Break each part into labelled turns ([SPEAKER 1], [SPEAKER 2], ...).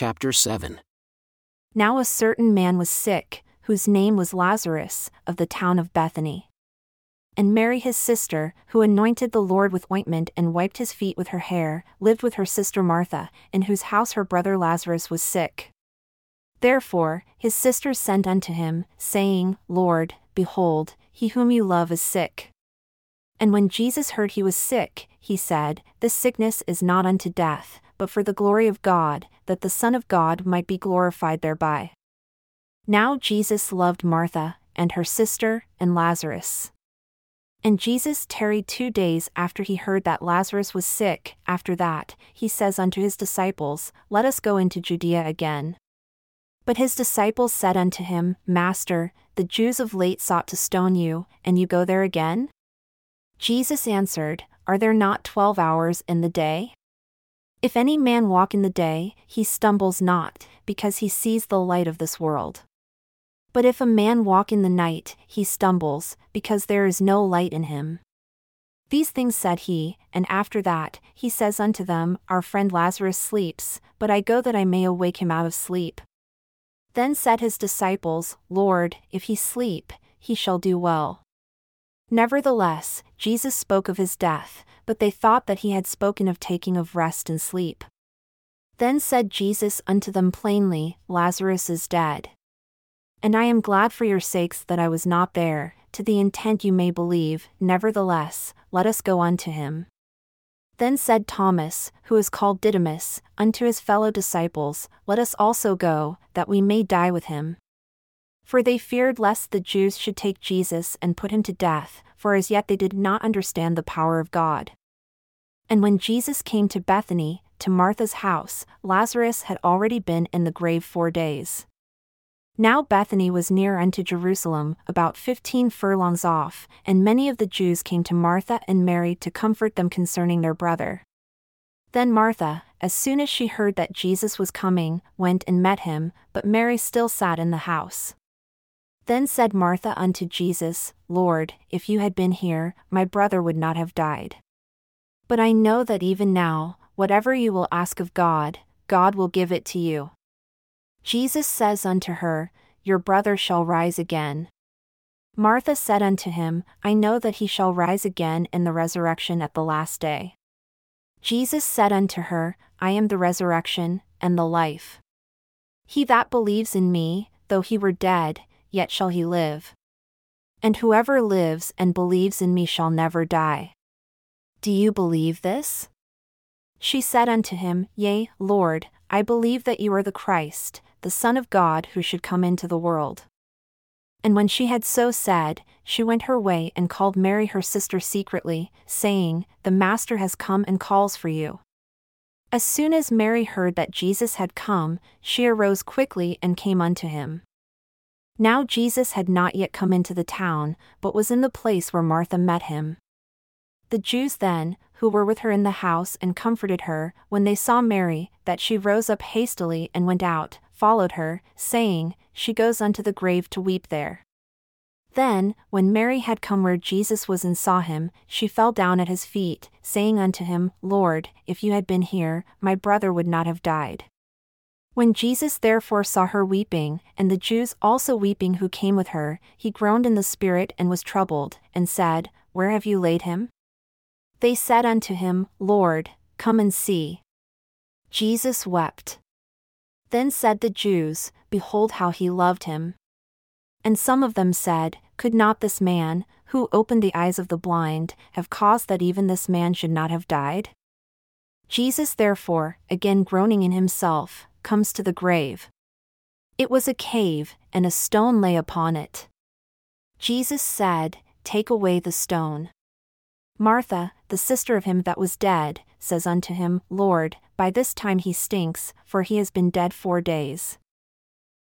[SPEAKER 1] chapter 7.
[SPEAKER 2] Now a certain man was sick, whose name was Lazarus, of the town of Bethany. And Mary his sister, who anointed the Lord with ointment and wiped his feet with her hair, lived with her sister Martha, in whose house her brother Lazarus was sick. Therefore, his sisters sent unto him, saying, Lord, behold, he whom you love is sick. And when Jesus heard he was sick, he said, This sickness is not unto death, but for the glory of God, that the Son of God might be glorified thereby. Now Jesus loved Martha, and her sister, and Lazarus. And Jesus tarried two days after he heard that Lazarus was sick. After that, he says unto his disciples, Let us go into Judea again. But his disciples said unto him, Master, the Jews of late sought to stone you, and you go there again? Jesus answered, Are there not twelve hours in the day? If any man walk in the day, he stumbles not, because he sees the light of this world. But if a man walk in the night, he stumbles, because there is no light in him. These things said he, and after that, he says unto them, Our friend Lazarus sleeps, but I go that I may awake him out of sleep. Then said his disciples, Lord, if he sleep, he shall do well. Nevertheless, Jesus spoke of his death, but they thought that he had spoken of taking of rest and sleep. Then said Jesus unto them plainly, Lazarus is dead. And I am glad for your sakes that I was not there, to the intent you may believe, nevertheless, let us go unto him. Then said Thomas, who is called Didymus, unto his fellow disciples, Let us also go, that we may die with him. For they feared lest the Jews should take Jesus and put him to death, for as yet they did not understand the power of God. And when Jesus came to Bethany, to Martha's house, Lazarus had already been in the grave four days. Now Bethany was near unto Jerusalem, about fifteen furlongs off, and many of the Jews came to Martha and Mary to comfort them concerning their brother. Then Martha, as soon as she heard that Jesus was coming, went and met him, but Mary still sat in the house. Then said Martha unto Jesus, Lord, if you had been here, my brother would not have died. But I know that even now, whatever you will ask of God, God will give it to you. Jesus says unto her, Your brother shall rise again. Martha said unto him, I know that he shall rise again in the resurrection at the last day. Jesus said unto her, I am the resurrection, and the life. He that believes in me, though he were dead, yet shall he live. And whoever lives and believes in me shall never die. Do you believe this? She said unto him, Yea, Lord, I believe that you are the Christ, the Son of God who should come into the world. And when she had so said, she went her way and called Mary her sister secretly, saying, The Master has come and calls for you. As soon as Mary heard that Jesus had come, she arose quickly and came unto him. Now Jesus had not yet come into the town, but was in the place where Martha met him. The Jews then, who were with her in the house and comforted her, when they saw Mary, that she rose up hastily and went out, followed her, saying, She goes unto the grave to weep there. Then, when Mary had come where Jesus was and saw him, she fell down at his feet, saying unto him, Lord, if you had been here, my brother would not have died. When Jesus therefore saw her weeping, and the Jews also weeping who came with her, he groaned in the spirit and was troubled, and said, Where have you laid him? They said unto him, Lord, come and see. Jesus wept. Then said the Jews, Behold how he loved him. And some of them said, Could not this man, who opened the eyes of the blind, have caused that even this man should not have died? Jesus therefore, again groaning in himself, comes to the grave. It was a cave, and a stone lay upon it. Jesus said, Take away the stone. Martha, the sister of him that was dead, says unto him, Lord, by this time he stinks, for he has been dead four days.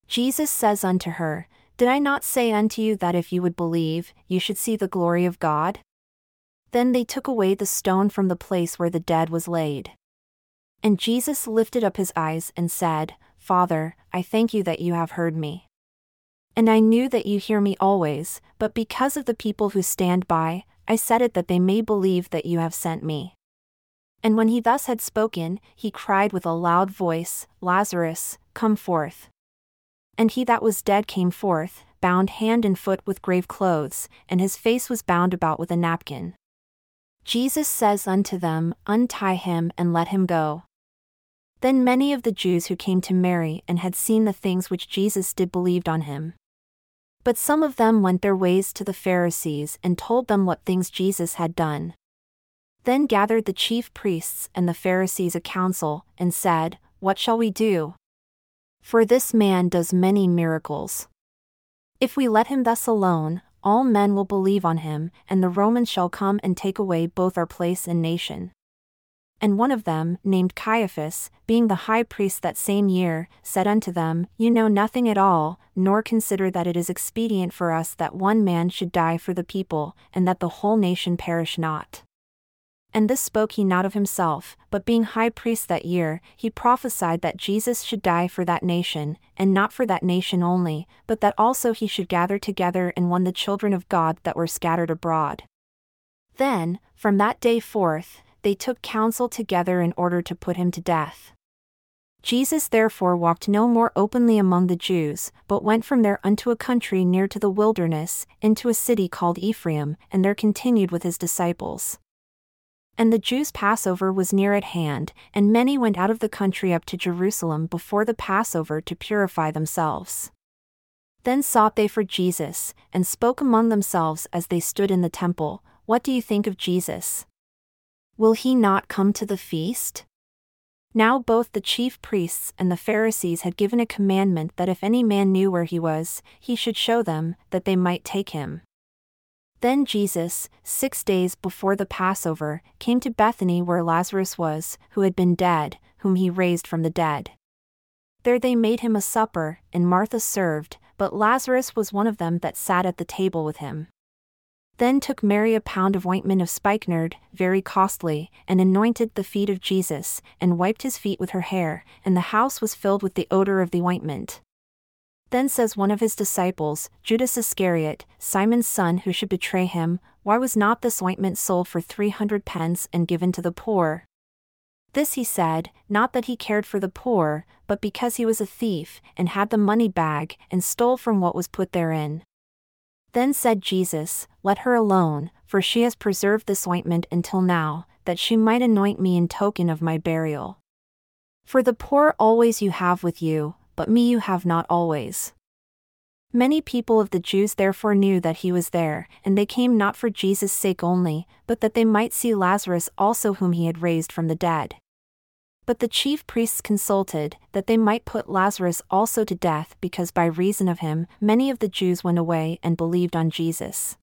[SPEAKER 2] Jesus says unto her, Did I not say unto you that if you would believe, you should see the glory of God? Then they took away the stone from the place where the dead was laid. And Jesus lifted up his eyes and said, Father, I thank you that you have heard me. And I knew that you hear me always, but because of the people who stand by, I said it that they may believe that you have sent me. And when he thus had spoken, he cried with a loud voice, Lazarus, come forth. And he that was dead came forth, bound hand and foot with grave clothes, and his face was bound about with a napkin. Jesus says unto them, Untie him and let him go. Then many of the Jews who came to Mary and had seen the things which Jesus did believed on him. But some of them went their ways to the Pharisees and told them what things Jesus had done. Then gathered the chief priests and the Pharisees a council, and said, What shall we do? For this man does many miracles. If we let him thus alone, all men will believe on him, and the Romans shall come and take away both our place and nation. And one of them, named Caiaphas, being the high priest that same year, said unto them, You know nothing at all, nor consider that it is expedient for us that one man should die for the people, and that the whole nation perish not. And this spoke he not of himself, but being high priest that year, he prophesied that Jesus should die for that nation, and not for that nation only, but that also he should gather together in one the children of God that were scattered abroad. Then, from that day forth, they took counsel together in order to put him to death. Jesus therefore walked no more openly among the Jews, but went from there unto a country near to the wilderness, into a city called Ephraim, and there continued with his disciples. And the Jews' Passover was near at hand, and many went out of the country up to Jerusalem before the Passover to purify themselves. Then sought they for Jesus, and spoke among themselves as they stood in the temple, What do you think of Jesus? Will he not come to the feast? Now both the chief priests and the Pharisees had given a commandment that if any man knew where he was, he should show them, that they might take him. Then Jesus, six days before the Passover, came to Bethany where Lazarus was, who had been dead, whom he raised from the dead. There they made him a supper, and Martha served, but Lazarus was one of them that sat at the table with him. Then took Mary a pound of ointment of spikenard, very costly, and anointed the feet of Jesus, and wiped his feet with her hair, and the house was filled with the odor of the ointment. Then says one of his disciples, Judas Iscariot, Simon's son who should betray him, Why was not this ointment sold for three hundred pence and given to the poor? This he said, not that he cared for the poor, but because he was a thief, and had the money bag, and stole from what was put therein. Then said Jesus, Let her alone, for she has preserved this ointment until now, that she might anoint me in token of my burial. For the poor always you have with you, but me you have not always. Many people of the Jews therefore knew that he was there, and they came not for Jesus' sake only, but that they might see Lazarus also whom he had raised from the dead. But the chief priests consulted, that they might put Lazarus also to death because by reason of him many of the Jews went away and believed on Jesus.